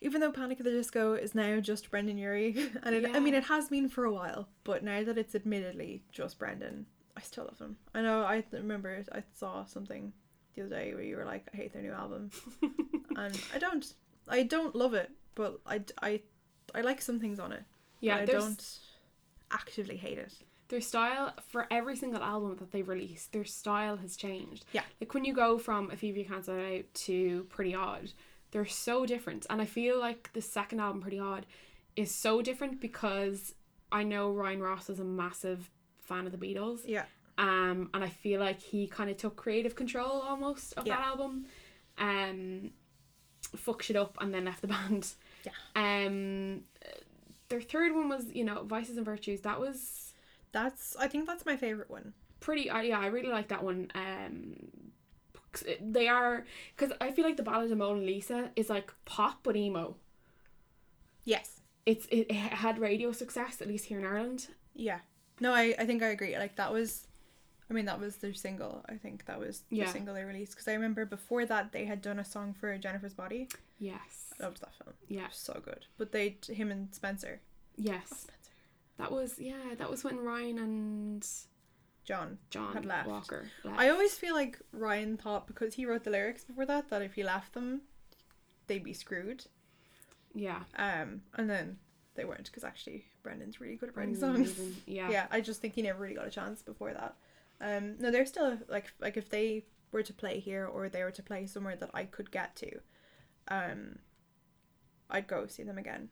Even though Panic at the Disco is now just Brendon Urie, [LAUGHS] and it, I mean it has been for a while, but now that it's admittedly just Brendon, I still love him. I know I remember I saw something the other day where you were like, I hate their new album, [LAUGHS] and I don't, I don't love it, but I, I, I like some things on it. but yeah, I don't actively hate it. their style for every single album that they've released, their style has changed. Yeah. Like when you go from A Fever You Can't Sweat Out to Pretty Odd, they're so different. And I feel like the second album, Pretty Odd, is so different because I know Ryan Ross is a massive fan of the Beatles. Yeah, Um, and I feel like he kind of took creative control almost of Yeah. that album. Um, fucked shit up and then left the [LAUGHS] band. Yeah. Um, their third one was, you know, Vices and Virtues. That was that's I think that's my favorite one. pretty uh, yeah i really like that one um they are because i feel like the ballad of mona lisa is like pop but emo Yes. it's it, it had radio success at least here in ireland Yeah. No, I, I think I agree. Like that was, I mean that was their single. I think that was the Yeah. single they released because I remember before that they had done a song for Jennifer's Body. Yes I loved that film. yeah So good. But they, him and Spencer. yes Spencer. that was yeah that was when ryan and John. john Had left. walker left. I always feel like Ryan thought because he wrote the lyrics before that that if he left them, they'd be screwed. yeah Um, and then they weren't because actually Brendon's really good at writing Brendan songs. [LAUGHS] Yeah Yeah. I just think he never really got a chance before that. Um, no, they're still like like if they were to play here or they were to play somewhere that I could get to, um, I'd go see them again.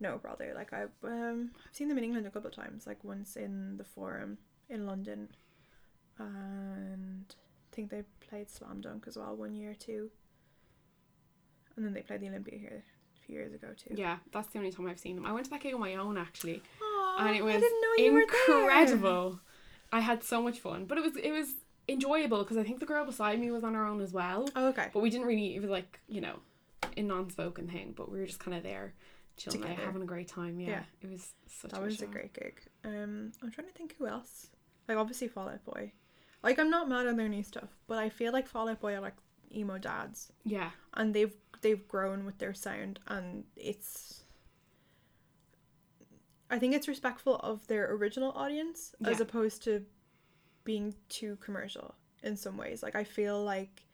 No bother. Like I um I've seen them in England a couple of times. Like once in the Forum in London, and I think they played Slam Dunk as well one year too. And then they played the Olympia here a few years ago too. yeah that's the only time i've seen them i went to that gig on my own actually Aw, and it was I didn't know you were there. incredible. I had so much fun, but it was it was enjoyable because I think the girl beside me was on her own as well. Oh, okay. But we didn't really. It was like you know, a non-spoken thing, but we were just kind of there, chilling, out, having a great time. Yeah, Yeah. it was such. That a was show. a great gig. Um, I'm trying to think who else. Like obviously Fall Out Boy. Like I'm not mad on their new stuff, but I feel like Fall Out Boy are like emo dads, Yeah, and they've they've grown with their sound, and it's. I think it's respectful of their original audience as opposed to being too commercial in some ways. Like I feel like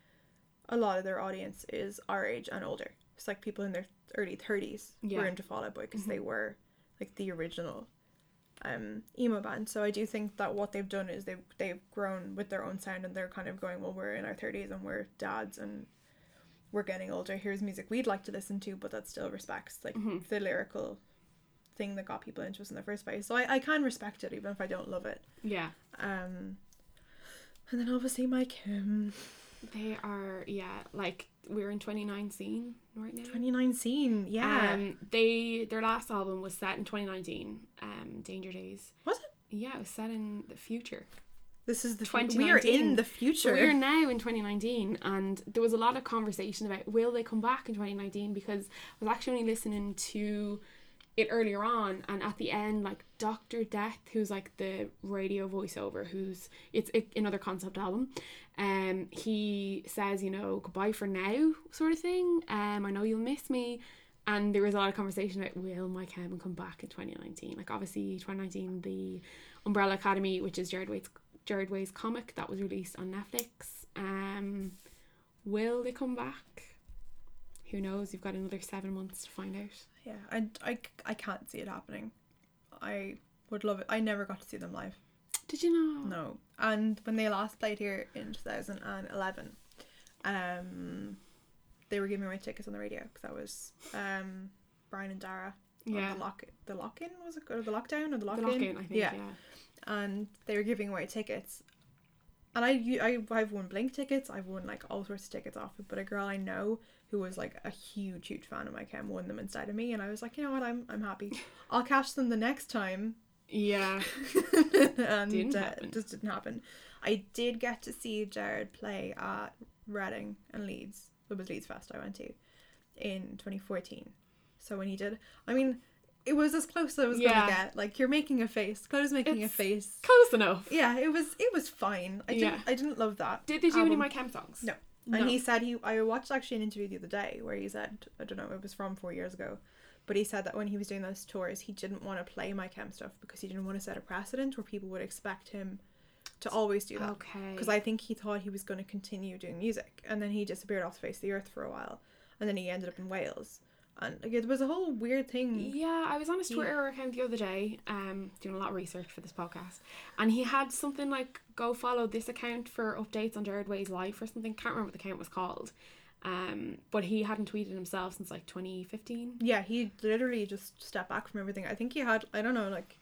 a lot of their audience is our age and older. It's like people in their early 30s Yeah. were into Fall Out Boy because Mhm. they were like the original um emo band. So I do think that what they've done is they've they've grown with their own sound and they're kind of going, well, we're in our 30s and we're dads and we're getting older. Here's music we'd like to listen to, but that still respects like Mhm. the lyrical thing that got people into us in the first place. So I, I can respect it even if I don't love it. yeah. Um, and then obviously my chem, They are yeah. Like we're in 2019 right now. 2019, yeah. Um, they their last album was set in 2019. Um, Danger Days. Was it? Yeah, it was set in the future. this is the fu- we are in the future. we're now in 2019, and there was a lot of conversation about will they come back in 2019 because I was actually only listening to it earlier on, and at the end, like Doctor Death, who's like the radio voiceover, who's it's it, another concept album, um, he says you know goodbye for now sort of thing. Um, I know you'll miss me. And there was a lot of conversation about will Mike Hammond come back in 2019? Like obviously 2019, the Umbrella Academy, which is Gerard Way's Gerard Way's comic that was released on Netflix. Um, will they come back? Who knows? You've got another seven months to find out. Yeah, I, I, I can't see it happening. I would love it. I never got to see them live. Did you know? No. And when they last played here in 2011, um, they were giving away tickets on the radio because that was um, Brian and Dara. Yeah. The lock, the lock in was it or the lockdown or the lock The in? lock-in, I think. Yeah. Yeah. and they were giving away tickets. And I, I, I've won Blink tickets. I've won like all sorts of tickets off it. But a girl I know who was like a huge, huge fan of my chem won them instead of me, and I was like, you know what, I'm, I'm happy. [LAUGHS] I'll catch them the next time. Yeah. [LAUGHS] and Didn't uh, it just didn't happen. I did get to see Gerard play at Reading and Leeds It was Leeds Fest I went to in 2014. So when he did, I mean, it was as close as I was Yeah. gonna get. Like you're making a face, Chloe's making It's- a face. Close enough. Yeah, it was it was fine. I didn't Yeah. I didn't love that. Did they do any of my chem songs? No. No. And he said he I watched actually an interview the other day where he said I don't know it was from four years ago, but he said that when he was doing those tours he didn't want to play my chem stuff because he didn't want to set a precedent where people would expect him to always do that. Okay. Because I think he thought he was going to continue doing music, and then he disappeared off the face of the earth for a while, and then he ended up in Wales, and like, it was a whole weird thing. Yeah, I was on his Twitter account the other day, um, doing a lot of research for this podcast, and he had something like go follow this account for updates on Gerard Way's life or something. Can't remember what the account was called. Um, but he hadn't tweeted himself since like 2015. Yeah, he literally just stepped back from everything. I think he had I don't know like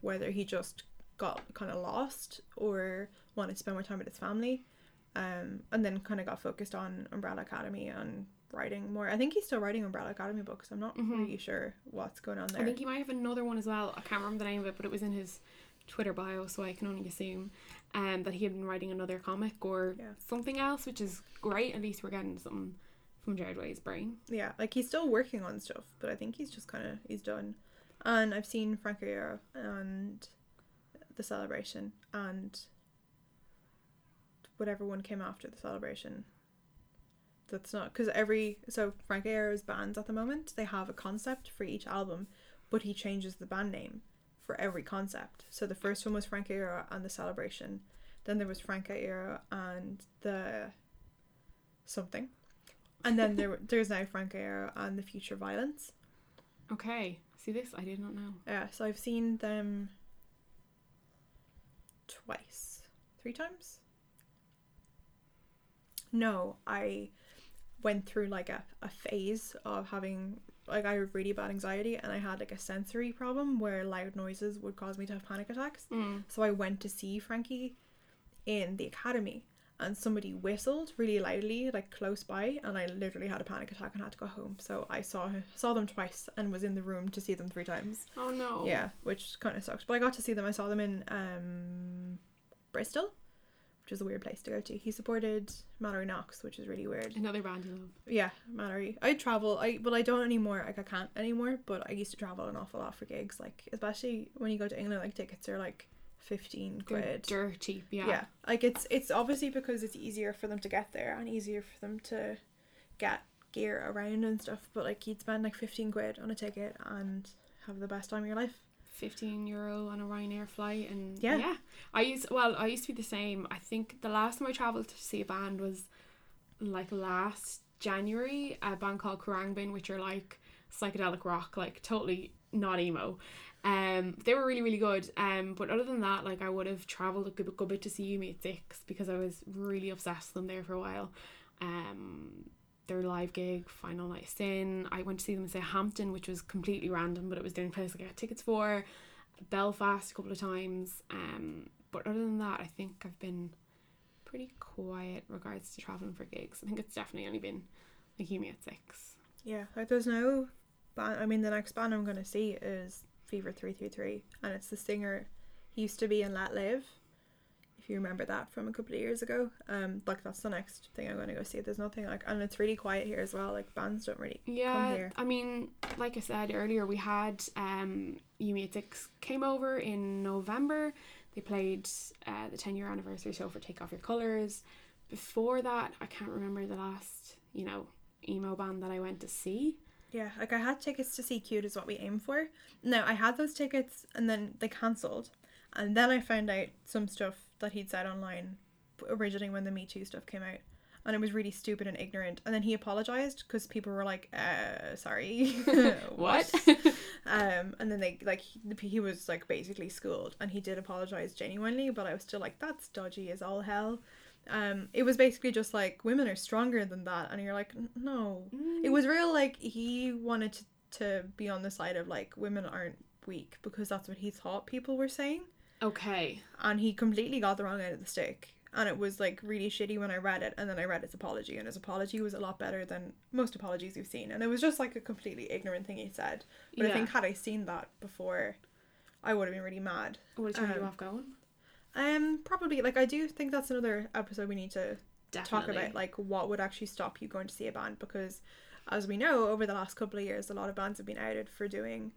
whether he just got kind of lost or wanted to spend more time with his family, um, and then kind of got focused on Umbrella Academy and writing more. I think he's still writing Umbrella Academy books. I'm not Mhm. really sure what's going on there. I think he might have another one as well. I can't remember the name of it, but it was in his Twitter bio, so I can only assume um, that he had been writing another comic or Yeah. something else, which is great. At least we're getting something from Gerard Way's brain. yeah, like he's still working on stuff, but I think he's just kind of he's done. And I've seen Frank Iero and the celebration and whatever one came after the celebration. That's not because every so Frank Iero's bands at the moment they have a concept for each album, but he changes the band name for every concept. So the first one was Frank Iero and the celebration, then there was Frank Iero and the something, and then there [LAUGHS] there's now Frank Iero and the future violence. Okay, see this? I did not know. Yeah, so I've seen them twice, three times. No, I went through like a, a phase of having like I have really bad anxiety and I had like a sensory problem where loud noises would cause me to have panic attacks. Mm. So I went to see Frankie in the academy and somebody whistled really loudly like close by and I literally had a panic attack and had to go home. So I saw saw them twice and was in the room to see them three times. Oh no. Yeah, which kind of sucks. But I got to see them. I saw them in um Bristol, which is a weird place to go to. He supported Mallory Knox, which is really weird. Another band you love. Yeah, Mallory. I travel. I well, I don't anymore. Like I can't anymore. But I used to travel an awful lot for gigs. Like especially when you go to England, like tickets are like fifteen They're quid. dirt cheap. Yeah. Yeah. like it's it's obviously because it's easier for them to get there and easier for them to get gear around and stuff. But like you'd spend like fifteen quid on a ticket and have the best time of your life. 15 euro on a Ryanair flight and Yeah. yeah. I used well I used to be the same. I think the last time I traveled to see a band was like last January, a band called Karangbin which are like psychedelic rock, like totally not emo. Um they were really really good. Um but other than that like I would have traveled a good, good bit to see You Me at 6 because I was really obsessed with them there for a while. Um their live gig, Final Night Sin. I went to see them in Southampton, which was completely random, but it was the only place I got tickets for. Belfast a couple of times. Um, but other than that, I think I've been pretty quiet regards to traveling for gigs. I think it's definitely only been like You Me at six. Yeah, like there's no band. I mean, the next band I'm gonna see is Fever Three Three Three, and it's the singer. He used to be in Let Live. If you remember that from a couple of years ago, um, like that's the next thing I'm gonna go see. There's nothing like, and it's really quiet here as well. Like bands don't really. Yeah, here. I mean, like I said earlier, we had um You Me at came over in November. They played uh, the ten year anniversary show for Take Off Your Colors. Before that, I can't remember the last you know emo band that I went to see. Yeah, like I had tickets to see Cute is what we aim for. No, I had those tickets and then they cancelled, and then I found out some stuff that he'd said online, originally when the Me Too stuff came out, and it was really stupid and ignorant. And then he apologized because people were like, "Uh, sorry, [LAUGHS] [LAUGHS] What? um, and then they like he, he was like basically schooled, and he did apologize genuinely, but I was still like, that's dodgy as all hell. Um, it was basically just like women are stronger than that, and you're like, "N- no, it was real like he wanted to, to be on the side of like women aren't weak because that's what he thought people were saying okay. and he completely got the wrong end of the stick. And it was like really shitty when i read it and then i read his apology and his apology was a lot better than most apologies we've seen. And it was just like a completely ignorant thing he said. But i think had i seen that before i would have been really mad. Would it turn you um, off going? um probably like i do think that's another episode we need to talk about like what would actually stop you going to see a band because as we know over the last couple of years a lot of bands have been outed for doing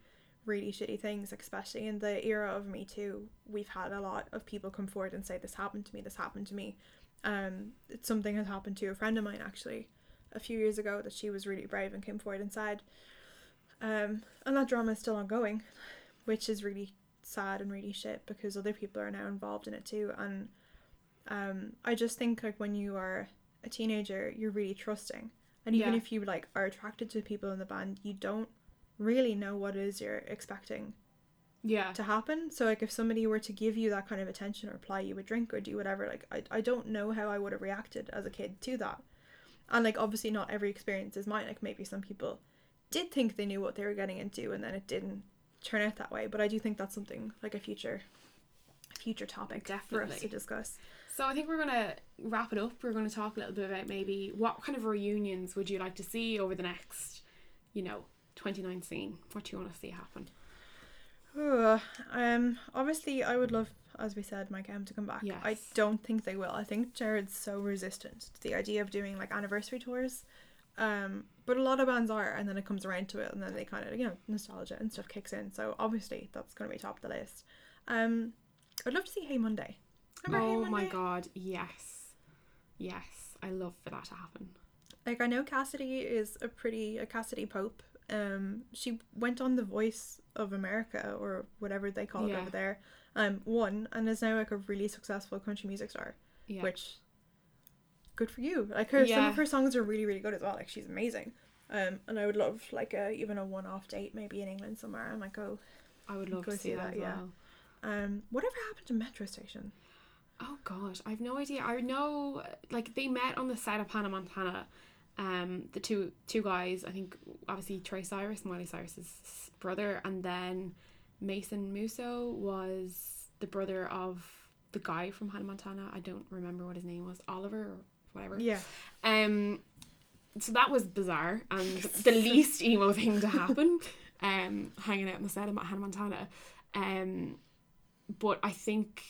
really shitty things especially in the era of me too. We've had a lot of people come forward and say this happened to me this happened to me. Um something has happened to a friend of mine actually a few years ago that she was really brave and came forward and said um and that drama is still ongoing which is really sad and really shit because other people are now involved in it too. And um i just think like when you are a teenager you're really trusting. And even Yeah. if you like are attracted to people in the band you don't really know what it is you're expecting yeah. to happen. So like if somebody were to give you that kind of attention or apply you a drink or do whatever like i, I don't know how i would have reacted as a kid to that. And like obviously not every experience is mine. Like maybe some people did think they knew what they were getting into and then it didn't turn out that way. But i do think that's something like a future future topic for us to discuss. So I think we're gonna wrap it up. We're gonna talk a little bit about maybe what kind of reunions would you like to see over the next, you know, 2019. What do you want to see happen? Um obviously i would love as we said my chem to come back Yes. i don't think they will i think gerard's so resistant to the idea of doing like anniversary tours um but a lot of bands are and then it comes around to it and then they kind of you know nostalgia and stuff kicks in so obviously that's going to be top of the list um i'd love to see hey monday Remember Hey oh my god, yes, yes. I love for that to happen. like i know cassadee is a pretty a cassadee pope um she went on the voice of america or whatever they call it Yeah. over there um won and is now like a really successful country music star Yeah. which good for you like her some of her songs are really really good as well like she's amazing um and i would love like a even a one-off date maybe in england somewhere and like go I would love to see see that, yeah. well. um whatever happened to metro station Oh gosh, I've no idea. I know like they met on the set of Hannah Montana. Um, the two two guys, I think obviously Trey Cyrus, Miley Cyrus's brother, and then Mason Musso was the brother of the guy from Hannah Montana. I don't remember what his name was, Oliver or whatever. yeah Um, so that was bizarre and [LAUGHS] the least emo thing to happen. Um, hanging out on the set of Hannah Montana. Um, but I think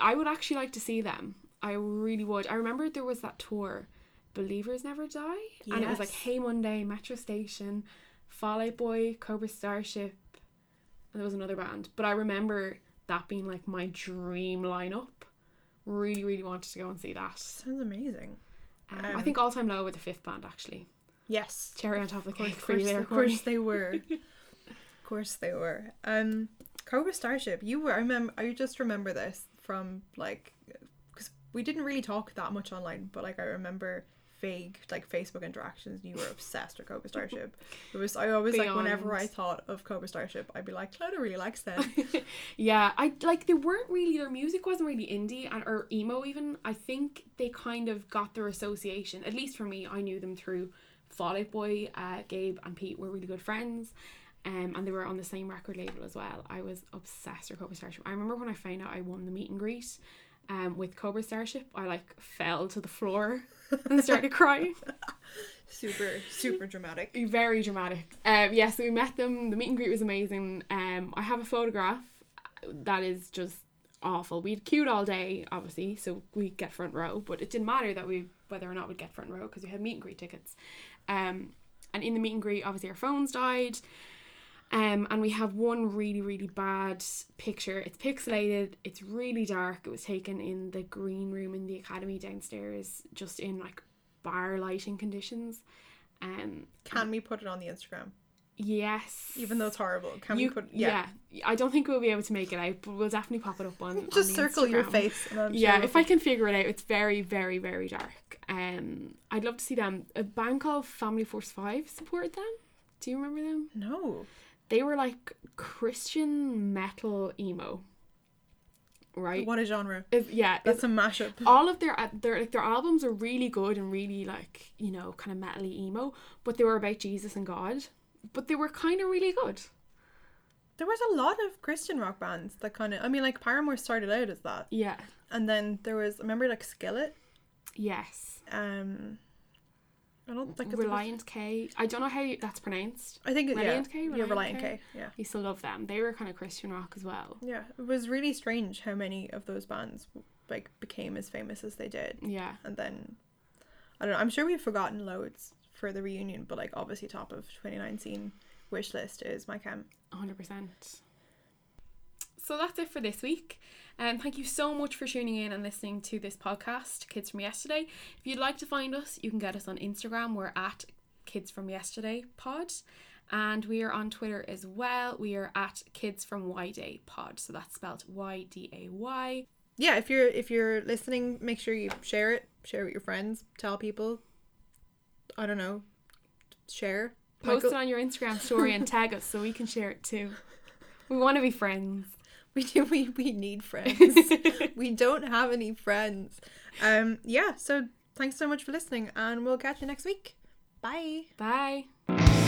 I would actually like to see them. I really would. I remember there was that tour, Believers Never Die, and it was like Hey Monday, Metro Station, Fall Out Boy, Cobra Starship, and there was another band. But I remember that being like my dream lineup. Really, really wanted to go and see that. sounds amazing Um, I Um, think All Time Low with the fifth band actually. yes Cherry on top of the cake of for you there, of course they were. [LAUGHS] of course they were. Um, Cobra Starship. You were. I remember. I just remember this from like, because we didn't really talk that much online, but like I remember vague like Facebook interactions. You were obsessed with Cobra Starship. It was. I always like whenever I thought of Cobra Starship, I'd be like, Clodagh really likes them. [LAUGHS] yeah, I like they weren't really their music wasn't really indie and or emo even. I think they kind of got their association. At least for me, I knew them through Fall Out Boy. Uh, Gabe and Pete were really good friends. Um, and they were on the same record label as well. I was obsessed with Cobra Starship. I remember when I found out I won the meet and greet um, with Cobra Starship, I like fell to the floor [LAUGHS] and started crying. [LAUGHS] super super dramatic. very dramatic. Um, yeah, so we met them. The meet and greet was amazing. Um, I have a photograph that is just awful. We'd queued all day, obviously, so we get front row, but it didn't matter that we whether or not we'd get front row because we had meet and greet tickets. Um, and in the meet and greet, obviously, our phones died. Um, and we have one really, really bad picture. It's pixelated. It's really dark. It was taken in the green room in the academy downstairs, just in like bar lighting conditions. Um, Can we put it on the Instagram? yes, Even though it's horrible, can you, we put? yeah. I don't think we'll be able to make it out, but we'll definitely pop it up on. [LAUGHS] on Just the circle your face. Yeah, sure if I can figure it out, it's very, very, very dark. Um, I'd love to see them. A band called Family Force Five supported them. Do you remember them? No. They were like Christian metal emo, right? What a genre. If- yeah, That's a mashup. all of their uh, their like their albums are really good and really like you know kind of metally emo, but they were about Jesus and God. But they were kind of really good. There was a lot of Christian rock bands that kind of. I mean, like Paramore started out as that, Yeah. and then there was. I remember, like Skillet. Yes. Um, I don't think it's Relient K. I don't know how you, that's pronounced. I think it, yeah, Relient K? yeah, Relient Relient K? K. Yeah, used to love them. They were kind of Christian rock as well. yeah. It was really strange how many of those bands like became as famous as they did, Yeah. and then I don't know. I'm sure we've forgotten loads for the reunion, but like obviously top of 2019 wish list is my chem. 100%. So that's it for this week. And um, thank you so much for tuning in and listening to this podcast, Kids from Yesterday. If you'd like to find us, you can get us on Instagram. We're at Kids from Yesterday Pod. And we are on Twitter as well. We are at Kids from Y Day Pod. So that's spelled Y D A Y. Yeah, if you're if you're listening, make sure you share it, share it with your friends, tell people. I don't know. Share. Post Michael- it on your Instagram story and tag us so we can share it too. We want to be friends. [LAUGHS] We do. We we need friends. [LAUGHS] we don't have any friends. Um. Yeah. So thanks so much for listening, and we'll catch you next week. Bye. Bye.